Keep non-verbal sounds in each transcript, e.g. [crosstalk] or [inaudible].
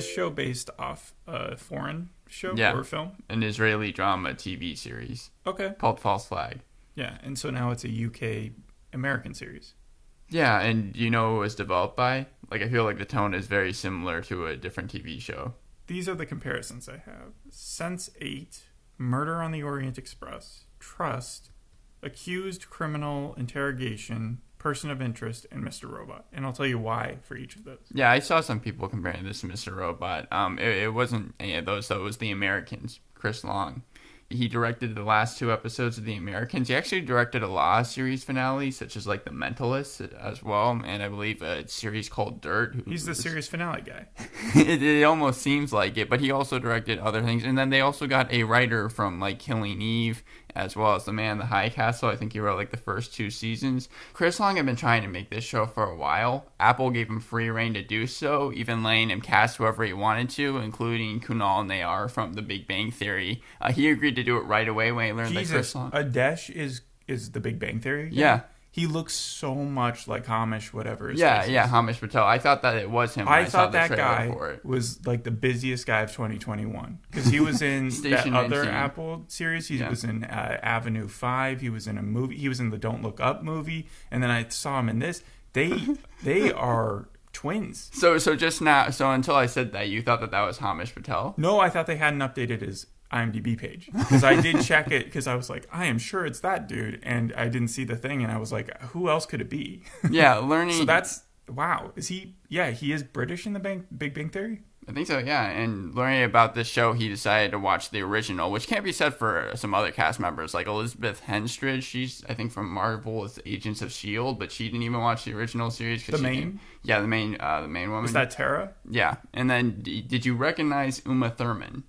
This show based off a foreign show Yeah. or film? An Israeli drama TV series Okay. called False Flag. Yeah, and so now it's a UK American series. Yeah, and you know who it was developed by? Like I feel like the tone is very similar to a different TV show. These are the comparisons I have. Sense 8, Murder on the Orient Express, Trust, Accused Criminal Interrogation, Person of Interest, and Mr. Robot. And I'll tell you why for each of those. Yeah, I saw some people comparing this to Mr. Robot. Um, it, it wasn't any of those though. It was The Americans. Chris Long. He directed the last two episodes of The Americans. He actually directed a lot of series finales, such as like The Mentalist as well, and I believe a series called Dirt. He's the was- series finale guy. [laughs] it, it almost seems like it, but he also directed other things. And then they also got a writer from like Killing Eve, as well as The Man in the High Castle. I think he wrote like the first two seasons. Chris Long had been trying to make this show for a while. Apple gave him free reign to do so, even letting him cast whoever he wanted to, including Kunal Nayyar from The Big Bang Theory. Uh, he agreed to do it right away when he learned that Chris Jesus, Long. Adesh is is the Big Bang Theory. guy? Yeah. He looks so much like Hamish, whatever. His yeah, yeah, Hamish Patel. I thought that it was him. I, I thought that guy was like the busiest guy of 2021 because he was in [laughs] that other Apple series. He Yeah. was in uh, Avenue Five. He was in a movie. He was in the Don't Look Up movie, and then I saw him in this. They [laughs] they are twins. So, so just now, so until I said that, you thought that that was Hamish Patel. No, I thought they hadn't updated his IMDb page because I did check it because I was like, I am sure it's that dude, and I didn't see the thing, and I was like, who else could it be? [laughs] Yeah, learning. so that's wow. Is he? Yeah, he is British in the Bang, Big Bang Theory. I think so. Yeah, and learning about this show, he decided to watch the original, which can't be said for some other cast members like Elizabeth Henstridge. She's I think from Marvel as Agents of Shield, but she didn't even watch the original series. The main? didn't- Yeah, the main, uh, the main woman. Is that Tara? Yeah, and then d- did you recognize Uma Thurman?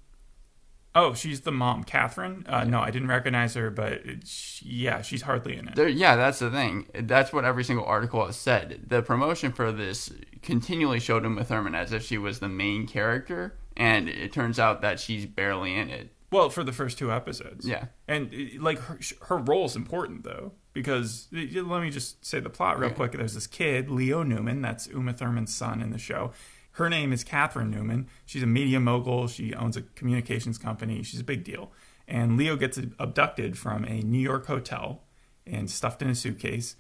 Oh, she's the mom, Catherine. Uh, no, I didn't recognize her, but she, yeah, she's hardly in it. There, yeah, that's the thing. That's what every single article has said. The promotion for this continually showed Uma Thurman as if she was the main character, and it turns out that she's barely in it. Well, for the first two episodes. Yeah. And uh, like her, her role is important though because uh, let me just say the plot real Okay. quick. There's this kid, Leo Newman, that's Uma Thurman's son in the show. Her name is Catherine Newman. She's a media mogul. She owns a communications company. She's a big deal. And Leo gets abducted from a New York hotel and stuffed in a suitcase.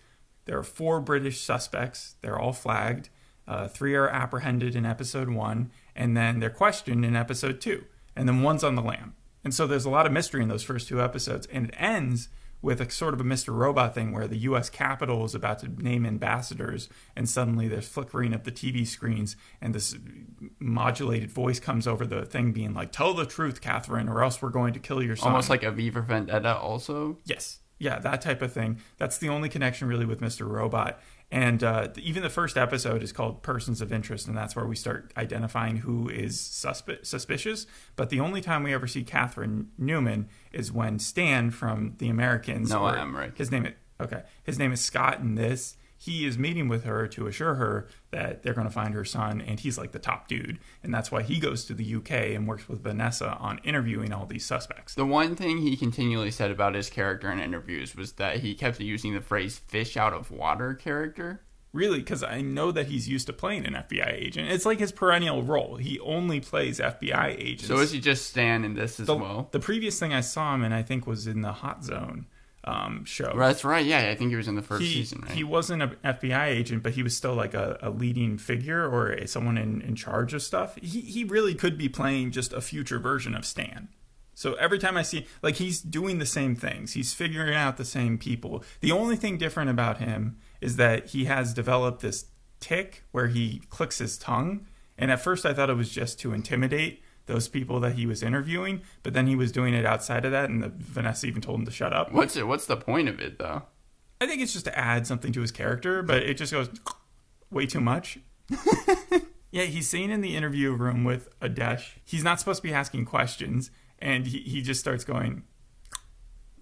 There are four British suspects. They're all flagged. Uh, three are apprehended in episode one, and then they're questioned in episode two. And then one's on the lam. And so there's a lot of mystery in those first two episodes. And it ends with a sort of a Mr. Robot thing where the US Capitol is about to name ambassadors, and suddenly there's flickering of the TV screens, and this modulated voice comes over the thing being like, Tell the truth, Catherine, or else we're going to kill your son. Almost like a V for Vendetta, also. Yes. Yeah, that type of thing. That's the only connection really with Mr. Robot. And uh, even the first episode is called Persons of Interest, and that's where we start identifying who is suspi- suspicious. But the only time we ever see Catherine Newman is when Stan from The Americans. No, or Emmerich. His name is okay. His name is Scott in this. He is meeting with her to assure her that they're going to find her son, and he's like the top dude, and that's why he goes to the UK and works with Vanessa on interviewing all these suspects. The one thing he continually said about his character in interviews was that he kept using the phrase fish out of water character. Really, because I know that he's used to playing an FBI agent. It's like his perennial role. He only plays FBI agents. So is he just Stan in this as the, well? the previous thing I saw him in, I think, was in the Hot Zone um, show. That's right. Yeah, I think he was in the first He, season, right? he wasn't an FBI agent, but he was still like a, a leading figure or a, someone in, in charge of stuff. He, he really could be playing just a future version of Stan. So every time I see, like, he's doing the same things. He's figuring out the same people. The only thing different about him is that he has developed this tick where he clicks his tongue. And at first I thought it was just to intimidate those people that he was interviewing, but then he was doing it outside of that, and the, Vanessa even told him to shut up. What's it? What's the point of it though? I think it's just to add something to his character, but it just goes way too much. [laughs] yeah, he's seen in the interview room with Adesh. He's not supposed to be asking questions, and he, he just starts going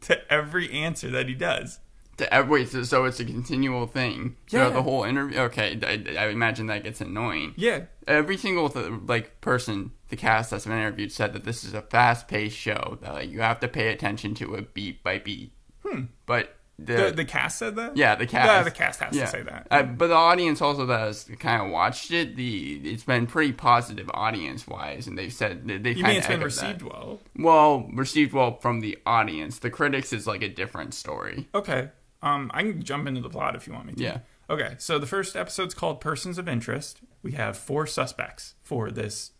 to every answer that he does. To, uh, wait, so, so it's a continual thing throughout Yeah. the whole interview. Okay, I, I imagine that gets annoying. Yeah, Every single th- like person, the cast that's been interviewed said that this is a fast-paced show that like, you have to pay attention to it beat by beat. Hmm. But The, the cast said that. yeah, the cast. Yeah, the cast has Yeah. to say that. Uh, but the audience also that has kind of watched it, the it's been pretty positive audience wise, and they've said they- they've you kind mean of it's been received that. well? well, received well from the audience. The critics is like a different story. Okay. Um, I can jump into the plot if you want me to. Yeah. Okay. So the first episode's called Persons of Interest. We have four suspects for this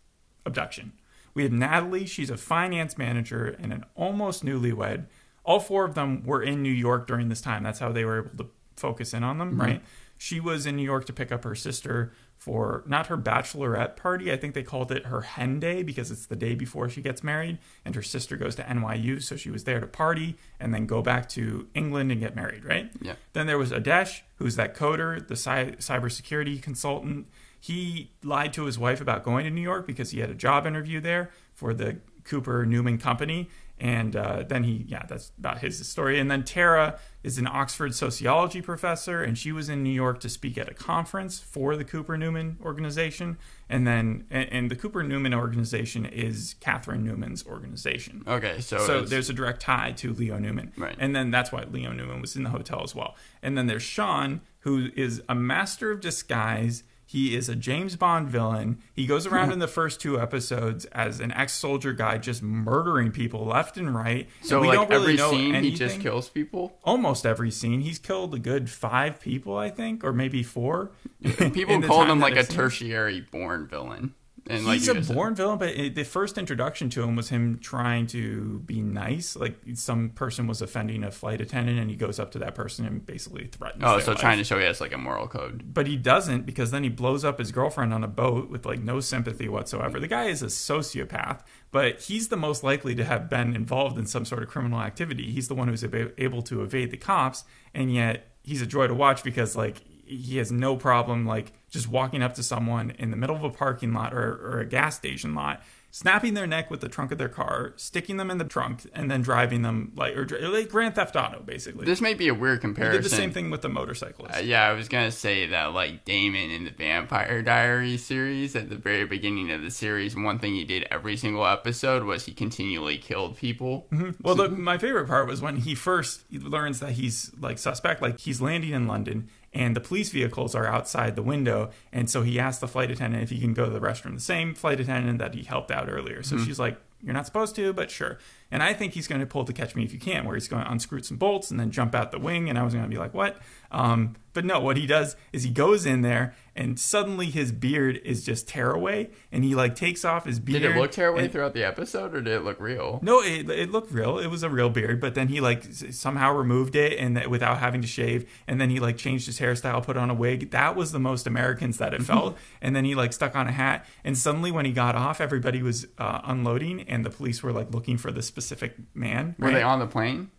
abduction. We have Natalie. She's a finance manager and an almost newlywed. All four of them were in New York during this time. That's how they were able to focus in on them, right? She was in New York to pick up her sister for not her bachelorette party. I think they called it her hen day because it's the day before she gets married, and her sister goes to NYU, so she was there to party and then go back to England and get married, right? Yeah. Then there was Adesh, who's that coder, the cy- cybersecurity consultant. He lied to his wife about going to New York because he had a job interview there for the Cooper Newman company. And uh, then he, yeah, that's about his story. And then Tara is an Oxford sociology professor, and she was in New York to speak at a conference for the Cooper Newman organization. And then, and, and the Cooper Newman organization is Catherine Newman's organization. Okay, so, So it's- there's a direct tie to Leo Newman. Right. And then that's why Leo Newman was in the hotel as well. And then there's Sean, who is a master of disguise. He is a James Bond villain. He goes around in the first two episodes as an ex-soldier guy, just murdering people left and right. And so we like don't really every know scene he just kills people. Almost every scene, he's killed a good five people, I think, or maybe four. People [laughs] called him like a tertiary born villain. And like He's a just said- born villain, but it, the first introduction to him was him trying to be nice. Like some person was offending a flight attendant, and he goes up to that person and basically threatens. Oh, so life. trying to show you has like a moral code. But he doesn't because then he blows up his girlfriend on a boat with like no sympathy whatsoever. The guy is a sociopath, but he's the most likely to have been involved in some sort of criminal activity. He's the one who's able to evade the cops, and yet he's a joy to watch because like he has no problem like just walking up to someone in the middle of a parking lot or, or a gas station lot snapping their neck with the trunk of their car sticking them in the trunk and then driving them like or like grand theft auto basically This may be a weird he comparison. did the same thing with the motorcyclist Uh, yeah, I was gonna say that like Damon in the Vampire Diaries series at the very beginning of the series, one thing he did every single episode was he continually killed people. Well, the, my favorite part was when he first learns that he's like suspect. Like he's landing in London, and the police vehicles are outside the window, and so he asks the flight attendant if he can go to the restroom. The same flight attendant that he helped out earlier. So mm-hmm. she's like, "You're not supposed to, but sure." And I think he's going to pull to Catch Me If You Can, where he's going to unscrew some bolts and then jump out the wing. And I was going to be like, "What?" Um, but no, what he does is he goes in there, and suddenly his beard is just tearaway, and he like takes off his beard. Did it look tearaway and- throughout the episode, or did it look real? no, it, it looked real. It was a real beard, but then he like somehow removed it and that without having to shave, and then he like changed his hairstyle, put on a wig. That was the most Americans that it [laughs] felt. and then he like stuck on a hat, and suddenly when he got off, everybody was uh, unloading, and the police were like looking for the specific man. Were right? they on the plane?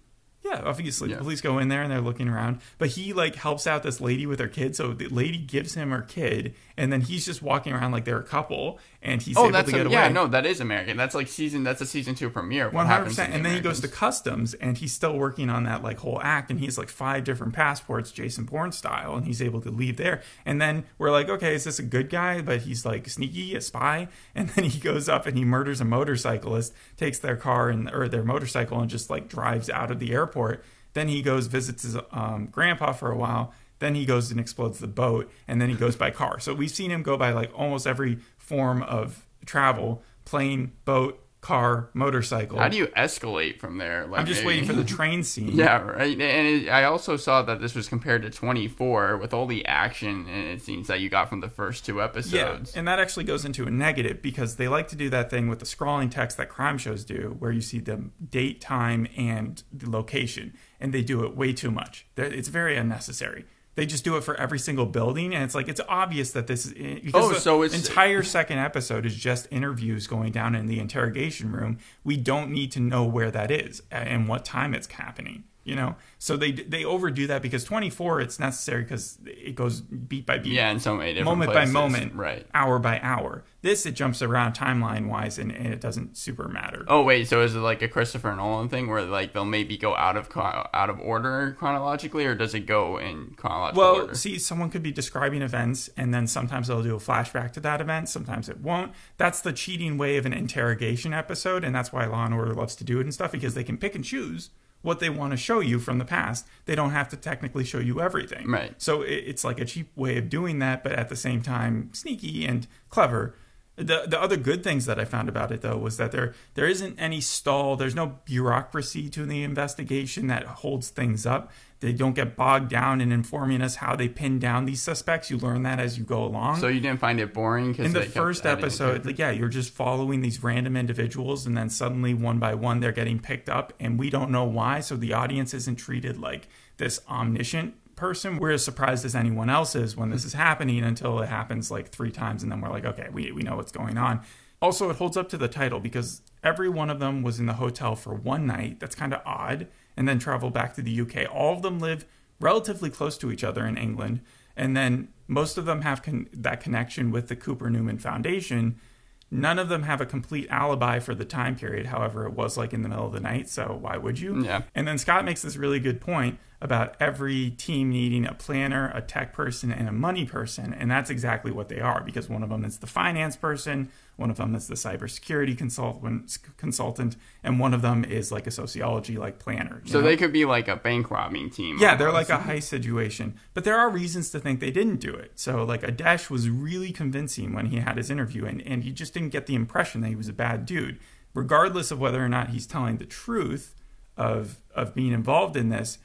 Yeah, obviously Yeah. the police go in there and they're looking around, but he like helps out this lady with her kid. So the lady gives him her kid, and then he's just walking around like they're a couple, and he's Oh, able to get a, away. yeah, no, that is American. That's like season. That's a season two premiere. One hundred percent. the And then he goes to customs, and he's still working on that like whole act, and he has like five different passports, Jason Bourne style, and he's able to leave there. And then we're like, okay, is this a good guy? But he's like sneaky, a spy. [laughs] And then he goes up and he murders a motorcyclist, takes their car and or their motorcycle, and just like drives out of the airport. Then he goes visits his um, grandpa for a while. Then he goes and explodes the boat, and then he goes by car. So we've seen him go by like almost every form of travel: plane, boat, car, motorcycle. How do you escalate from there? Like, I'm just maybe- waiting for the [laughs] train scene. Yeah, right. And it, I also saw that this was compared to 24 with all the action and it seems that you got from the first two episodes. Yeah, episodes. and that actually goes into a negative because they like to do that thing with the scrawling text that crime shows do, where you see the date, time, and the location, and they do it way too much. It's very unnecessary. They just do it for every single building, and it's like it's obvious that this is because Oh, the so it's- entire second episode is just interviews going down in the interrogation room. We don't need to know where that is and what time it's happening. You know, so they they overdo that because 24 it's necessary because it goes beat by beat Yeah, in so many different moment places. by moment, Right. hour by hour. This it jumps around timeline wise, and, and it doesn't super matter. Oh wait, so is it like a Christopher Nolan thing where like they'll maybe go out of out of order chronologically, or does it go in chronological well, order? see, someone could be describing events, and then sometimes they'll do a flashback to that event. Sometimes it won't. That's the cheating way of an interrogation episode, and that's why Law and Order loves to do it and stuff because they can pick and choose what they want to show you from the past. They don't have to technically show you everything. Right. So it, it's like a cheap way of doing that, but at the same time, sneaky and clever. The the other good things that I found about it though was that there there isn't any stall. There's no bureaucracy to the investigation that holds things up. They don't get bogged down in informing us how they pin down these suspects. You learn that as you go along. So you didn't find it boring? In the first episode, like, yeah, you're just following these random individuals, and then suddenly, one by one, they're getting picked up, and we don't know why. So the audience isn't treated like this omniscient person. We're as surprised as anyone else is when this is happening until it happens like three times, and then we're like, okay, we, we know what's going on. Also, it holds up to the title because every one of them was in the hotel for one night. That's kind of odd. And then travel back to the UK. All of them live relatively close to each other in England. And then most of them have con- that connection with the Cooper Newman Foundation. None of them have a complete alibi for the time period. However, it was like in the middle of the night, so why would you? Yeah. And then Scott makes this really good point about every team needing a planner, a tech person, and a money person. And that's exactly what they are because one of them is the finance person, one of them is the cybersecurity consultant, consultant and one of them is like a sociology like planner. So know? they could be like a bank robbing team. Yeah, they're like a heist situation. But there are reasons to think they didn't do it. So, like, Adesh was really convincing when he had his interview, and, and you just didn't get the impression that he was a bad dude. Regardless of whether or not he's telling the truth of, of being involved in this,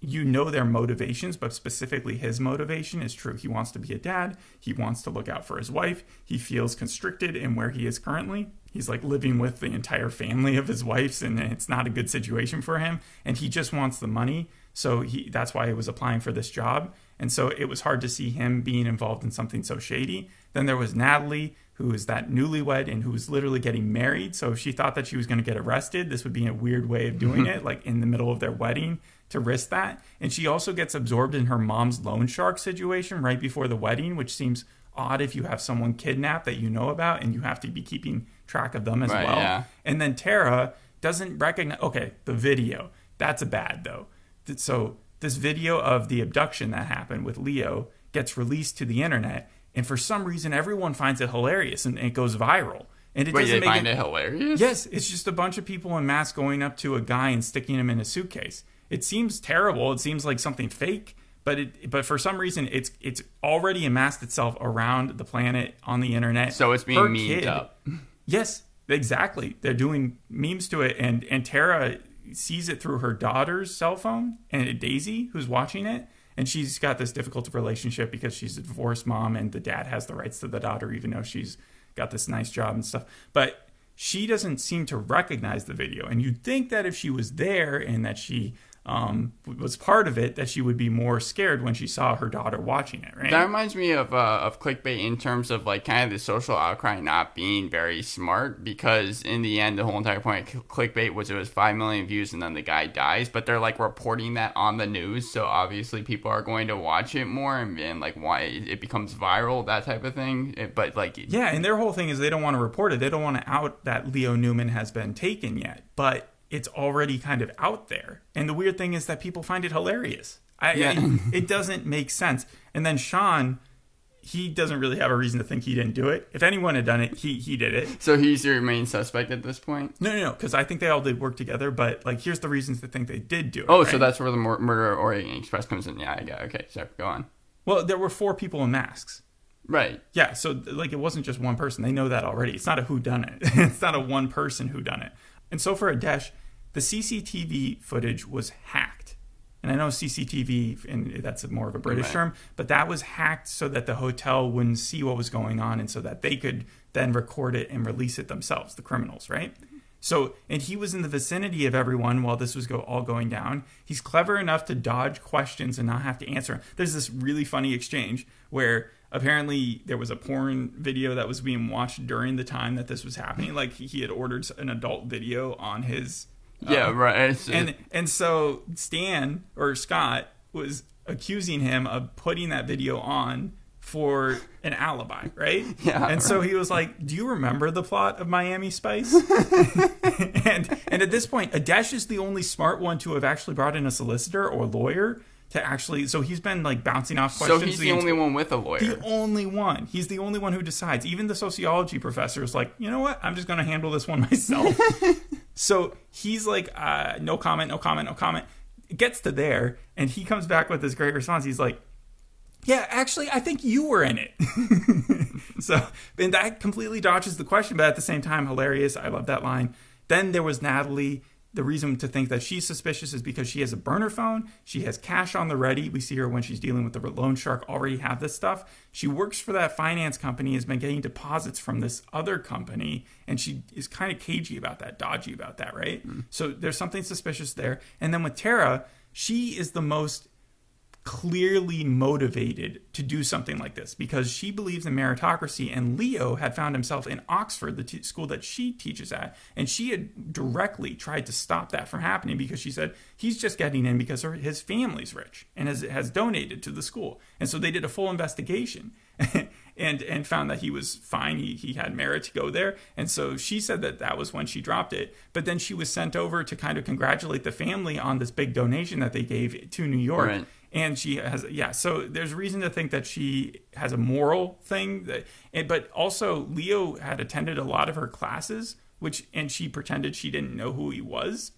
you know their motivations, but specifically his motivation is true. He wants to be a dad. He wants to look out for his wife. He feels constricted in where he is currently. He's like living with the entire family of his wife's, and it's not a good situation for him. And he just wants the money. So he that's why he was applying for this job. And so it was hard to see him being involved in something so shady. Then there was Natalie, who is that newlywed and who was literally getting married. So if she thought that she was going to get arrested, this would be a weird way of doing [laughs] it, like in the middle of their wedding to risk that. And she also gets absorbed in her mom's loan shark situation right before the wedding, which seems odd if you have someone kidnapped that you know about and you have to be keeping track of them as Right, well. yeah. And then Tara doesn't recognize. Okay, the video that's a bad though. So this video of the abduction that happened with Leo gets released to the internet, and for some reason everyone finds it hilarious and it goes viral. And it Wait, doesn't they make find it hilarious? Yes, it's just a bunch of people in masks going up to a guy and sticking him in a suitcase. It seems terrible. It seems like something fake, but it but for some reason it's it's already amassed itself around the planet on the internet. So it's being Her memed kid- up. [laughs] Yes, exactly. They're doing memes to it, and and Tara sees it through her daughter's cell phone, and Daisy, who's watching it, and she's got this difficult relationship because she's a divorced mom, and the dad has the rights to the daughter, even though she's got this nice job and stuff. But she doesn't seem to recognize the video, and you'd think that if she was there and that she um, was part of it, that she would be more scared when she saw her daughter watching it, right? That reminds me of uh, of clickbait in terms of like kind of the social outcry not being very smart because in the end the whole entire point of clickbait was it was five million views and then the guy dies but they're like reporting that on the news so obviously people are going to watch it more and, and like why it becomes viral that type of thing It- but like Yeah, and their whole thing is they don't want to report it. They don't want to out that Leo Newman has been taken yet, but it's already kind of out there. And the weird thing is that people find it hilarious. I, Yeah. I- [laughs] it doesn't make sense. And then Sean, he doesn't really have a reason to think he didn't do it. If anyone had done it, he he did it. so he's your main suspect at this point No, no, no, because I think they all did work together. But like, here's the reasons to think they did do it. oh so that's where the mur- murder Orient Express comes in yeah I got okay so go on well, there were four people in masks. right Yeah, so like it wasn't just one person. They know that already. It's not a who done it. [laughs] it's not a one person who done it. And so for Adesh, the CCTV footage was hacked. And I know CCTV, and that's more of a British Right. term, but that was hacked so that the hotel wouldn't see what was going on, and so that they could then record it and release it themselves, the criminals, right? So, and he was in the vicinity of everyone while this was go, all going down. He's clever enough to dodge questions and not have to answer. There's this really funny exchange where apparently there was a porn video that was being watched during the time that this was happening. Like he had ordered an adult video on his. yeah uh, right It's- and and so Stan or Scott was accusing him of putting that video on for an alibi, right? [laughs] Yeah, And so he was like, "Do you remember the plot of Miami Spice?" [laughs] [laughs] and and at this point, Adesh is the only smart one to have actually brought in a solicitor or lawyer to actually. So he's been like bouncing off questions. so he's the only one with a lawyer The only one. He's the only one who decides. Even the sociology professor is like, you know what? I'm just going to handle this one [laughs] myself. So he's like, uh, no comment, no comment, no comment. It gets to there, and he comes back with this great response. He's like, yeah, actually, I think you were in it. [laughs] so, and that completely dodges the question, but at the same time, hilarious. I love that line. Then there was Natalie. The reason to think that she's suspicious is because she has a burner phone. She has cash on the ready. We see her when she's dealing with the loan shark already have this stuff. She works for that finance company, has been getting deposits from this other company, and she is kind of cagey about that, dodgy about that, right? Mm. So there's something suspicious there. And then with Tara, she is the most clearly motivated to do something like this because she believes in meritocracy and leo had found himself in oxford the t- school that she teaches at and she had directly tried to stop that from happening because she said he's just getting in because his family's rich and has, has donated to the school. And so they did a full investigation [laughs] and and found that he was fine. He, he had merit to go there. And so she said that that was when she dropped it. But then she was sent over to kind of congratulate the family on this big donation that they gave to new york. Right and she has yeah so there's reason to think that she has a moral thing that but also leo had attended a lot of her classes which and she pretended she didn't know who he was.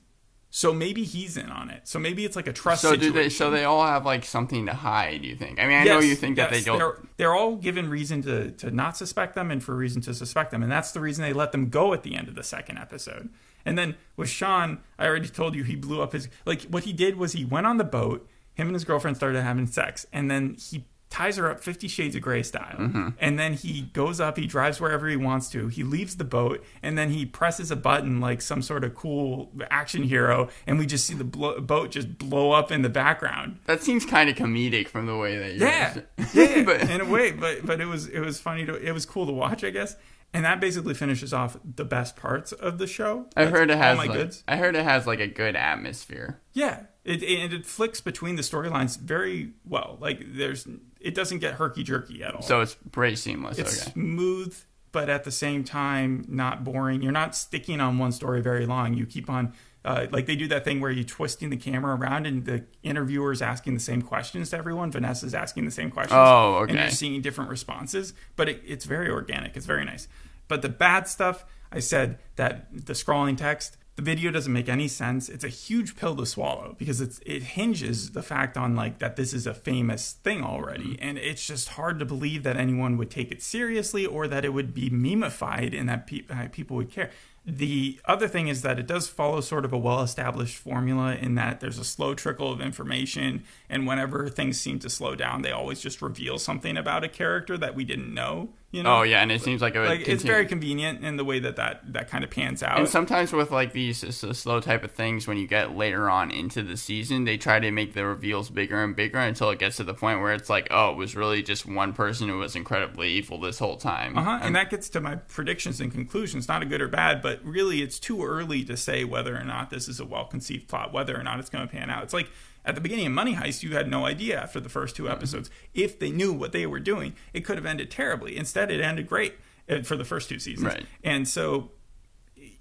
So maybe he's in on it. So maybe it's like a trust so situation. do they so they all have like something to hide you think? I mean i yes, know you think yes, that they don't they're, they're all given reason to to not suspect them and for reason to suspect them. And that's the reason they let them go at the end of the second episode. And then with sean i already told you he blew up his like what he did was he went on the boat him and his girlfriend started having sex, and then he ties her up Fifty Shades of Grey style, mm-hmm. and then he goes up, he drives wherever he wants to, he leaves the boat, and then he presses a button like some sort of cool action hero, and we just see the blo- boat just blow up in the background. That seems kind of comedic from the way that you yeah, [laughs] yeah, [laughs] but in a way, but but it was it was funny to it was cool to watch, I guess. And that basically finishes off the best parts of the show. I heard it has like, I heard it has like a good atmosphere. Yeah, it, and it flicks between the storylines very well. Like there's, it doesn't get herky jerky at all. So it's pretty seamless. It's okay. smooth, but at the same time not boring. You're not sticking on one story very long. You keep on. Uh, like they do that thing where you're twisting the camera around and the interviewer is asking the same questions to everyone. Vanessa's asking the same questions. Oh, okay. And you're seeing different responses, but it, it's very organic. It's very nice. But the bad stuff, I said that the scrolling text, the video doesn't make any sense. It's a huge pill to swallow because it's it hinges the fact on like that this is a famous thing already, mm-hmm. and it's just hard to believe that anyone would take it seriously or that it would be memeified and that pe- uh, people would care. The other thing is that it does follow sort of a well established formula in that there's a slow trickle of information, and whenever things seem to slow down, they always just reveal something about a character that we didn't know. You know? Oh yeah, and it seems like it like it's very convenient in the way that that, that kind of pans out. And sometimes with like these slow type of things, when you get later on into the season, they try to make the reveals bigger and bigger until it gets to the point where it's like, oh, it was really just one person who was incredibly evil this whole time. Uh huh. And that gets to my predictions and conclusions. Not a good or bad, but really, it's too early to say whether or not this is a well conceived plot, whether or not it's going to pan out. It's like at the beginning of Money Heist, you had no idea after the first two mm-hmm. episodes. Mm-hmm. If they knew what they were doing, it could have ended terribly. Instead, it ended great uh, for the first two seasons. Right. And so,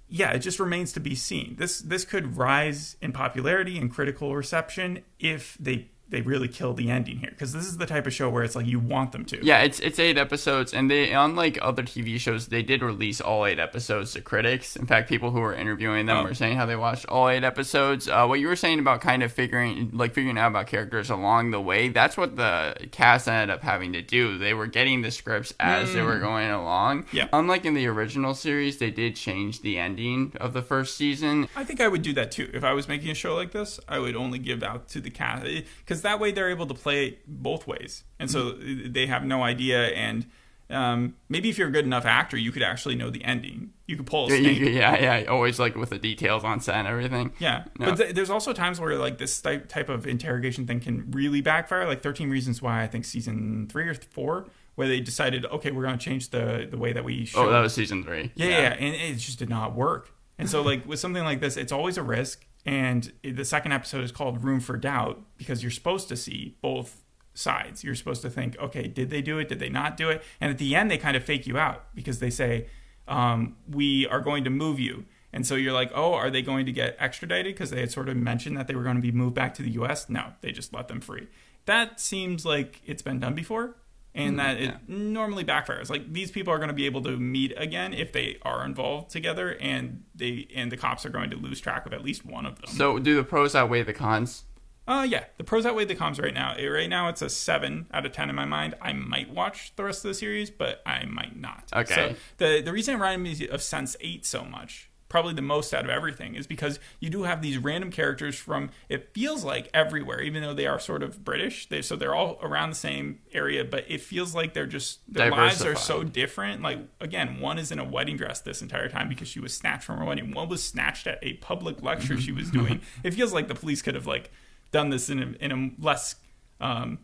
yeah, it just remains to be seen. This this could rise in popularity and critical reception if they they really kill the ending here because this is the type of show where it's like you want them to. Yeah, it's it's eight episodes, and they unlike other TV shows, they did release all eight episodes to critics. In fact, people who were interviewing them oh. were saying how they watched all eight episodes. Uh, what you were saying about kind of figuring like figuring out about characters along the way, that's what the cast ended up having to do. They were getting the scripts as mm. they were mm. going along. Yeah. Unlike in the original series, they did change the ending of the first season. I think I would do that too if I was making a show like this. I would only give out to the cast because because that way they're able to play both ways, and so mm-hmm. they have no idea. And um, maybe if you're a good enough actor, you could actually know the ending. You could pull a snake. Yeah, yeah, always like with the details on set and everything. Yeah, no. but th- there's also times where like this type type of interrogation thing can really backfire. Like 13 Reasons Why, I think season three or four, where they decided, okay, we're going to change the the way that we. Show. Oh, that was season three. Yeah, yeah, yeah, and it just did not work. And so, like with something like this, it's always a risk. And the second episode is called Room for Doubt because you're supposed to see both sides. You're supposed to think, okay, did they do it? Did they not do it? And at the end, they kind of fake you out because they say, um, we are going to move you. And so you're like, oh, are they going to get extradited? Because they had sort of mentioned that they were going to be moved back to the US. No, they just let them free. That seems like it's been done before and that it normally backfires. Like these people are going to be able to meet again if they are involved together, and they and the cops are going to lose track of at least one of them. So do the pros outweigh the cons? Uh, yeah, the pros outweigh the cons right now. Right now, it's a seven out of ten in my mind. I might watch the rest of the series, but I might not. Okay. So the the reason it reminded me of Sense Eight so much, probably the most out of everything, is because you do have these random characters from it feels like everywhere, even though they are sort of British. They so they're all around the same area, but it feels like they're just their lives are so different. Like again, one is in a wedding dress this entire time because she was snatched from her wedding. One was snatched at a public lecture she was [laughs] doing. it feels like the police could have like done this in a, in a less um,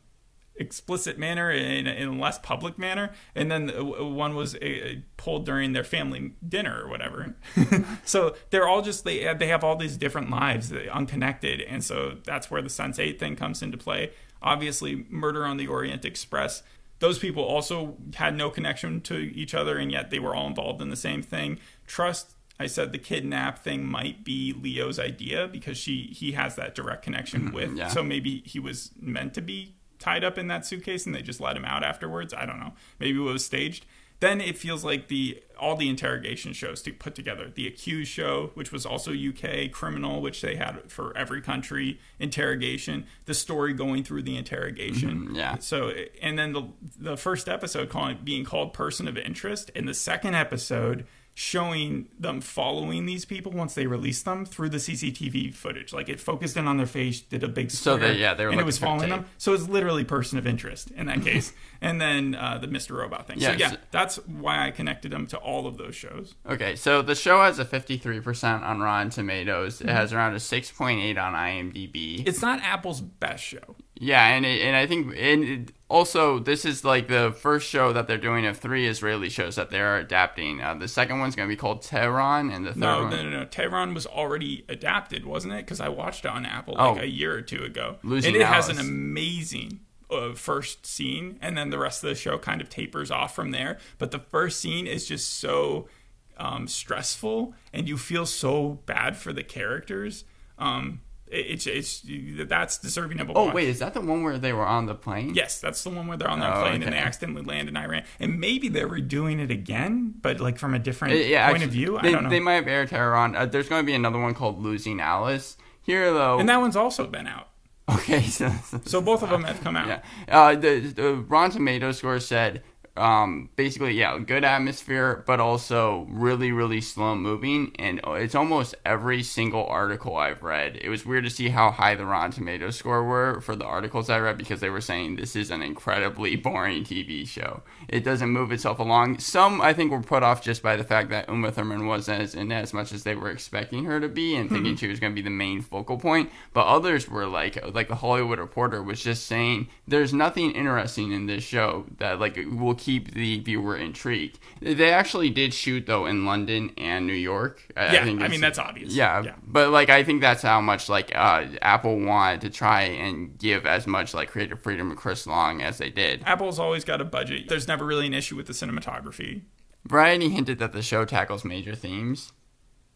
explicit manner, in in a less public manner, and then uh, one was uh, pulled during their family dinner or whatever. [laughs] so they're all just they they have all these different lives, unconnected, and so that's where the Sense Eight thing comes into play. Obviously, Murder on the Orient Express. Those people also had no connection to each other, and yet they were all involved in the same thing. Trust I said the kidnap thing might be Leo's idea because she he has that direct connection with. yeah. So maybe he was meant to be tied up in that suitcase and they just let him out afterwards. I don't know. Maybe it was staged. Then it feels like the all the interrogation shows to put together. The accused show, which was also UK, criminal, which they had for every country, interrogation, the story going through the interrogation. Mm-hmm, yeah. So and then the the first episode calling being called person of interest, and the second episode showing them following these people once they released them through the CCTV footage. Like it focused in on their face, did a big So they- yeah, they were and it was following them. So it's literally person of interest in that case. [laughs] and then uh, the Mr. Robot thing. So Yes. yeah, that's why I connected them to all of those shows. Okay, so the show has a 53% on Rotten Tomatoes. Mm-hmm. It has around a 6.8 on IMDb. It's not Apple's best show. Yeah, and it, and I think and it, also this is like the first show that they're doing of three Israeli shows that they're adapting. Uh, the second one's going to be called Tehran, and the third No, one. no, no, no. Tehran was already adapted, wasn't it? Because I watched it on Apple like Oh. a year or two ago. Losing and it has an amazing uh, first scene, and then the rest of the show kind of tapers off from there. But the first scene is just so um, stressful, and you feel so bad for the characters. Um, it's it's that's deserving of a oh watch. wait, is that the one where they were on the plane? Yes, that's the one where they're on that Oh, plane and they accidentally land in Iran, and maybe they're redoing it again, but like from a different Uh, yeah, point actually, of view. They, I don't know. they might have aired Tehran. Uh, there's going to be another one called Losing Alice. Here though, and that one's also been out. [laughs] okay, so, So both of them have come out. Yeah. Uh, the, the Rotten Tomatoes score said um, basically, yeah, good atmosphere, but also really, really slow moving. And it's almost every single article I've read. It was weird to see how high the Rotten Tomatoes score were for the articles I read because they were saying this is an incredibly [laughs] boring TV show. It doesn't move itself along. Some, I think, were put off just by the fact that Uma Thurman wasn't as in as much as they were expecting her to be and thinking she was going to be the main focal point. But others were like, like the Hollywood Reporter was just saying, there's nothing interesting in this show that like will keep the viewer intrigued. They actually did shoot though in London and New York. I, Yeah, I think mean, that's obvious. Yeah, Yeah. but like I think that's how much like uh, Apple wanted to try and give as much like creative freedom to Chris Long as they did. Apple's always got a budget. There's never really an issue with the cinematography. Variety hinted that the show tackles major themes.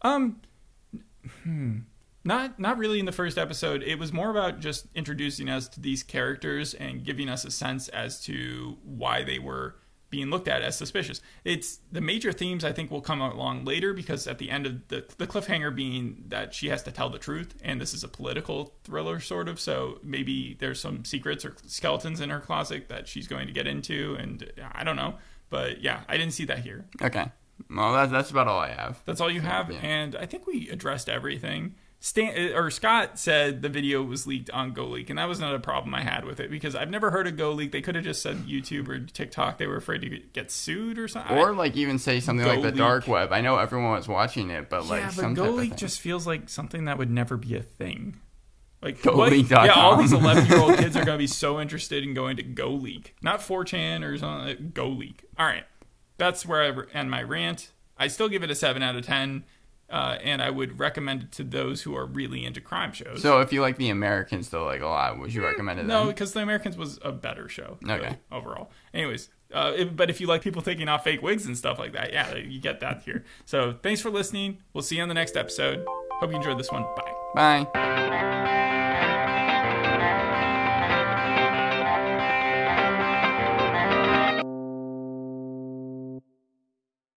Um, hmm. Not not really in the first episode. It was more about just introducing us to these characters and giving us a sense as to why they were being looked at as suspicious. It's the major themes I think will come along later because at the end of the the cliffhanger being that she has to tell the truth and this is a political thriller sort of. So maybe there's some secrets or skeletons in her closet that she's going to get into and I don't know. But yeah, I didn't see that here. Okay, well that's that's about all I have. That's all you have, yeah. and I think we addressed everything. Stan uh, or Scott said the video was leaked on GoLeak, and that was not a problem I had with it because I've never heard of GoLeak. They could have just said YouTube or TikTok. They were afraid to get sued or something. Or like even say something like the Go dark web. I know everyone was watching it, but like yeah, but GoLeak just feels like something that would never be a thing. Like GoLeak.com. what- Yeah, all these eleven-year-old kids are going to be [laughs] so interested in going to GoLeak, not 4chan or something. Like GoLeak. All right, that's where I end my rant. I still give it a seven out of ten. Uh, and I would recommend it to those who are really into crime shows. So if you like the Americans though like a lot, would you recommend it? No, then? because The Americans was a better show. Okay. overall. Anyways, uh, if, but if you like people taking off fake wigs and stuff like that, yeah, you get that here. So thanks for listening. We'll see you on the next episode. Hope you enjoyed this one. Bye. Bye.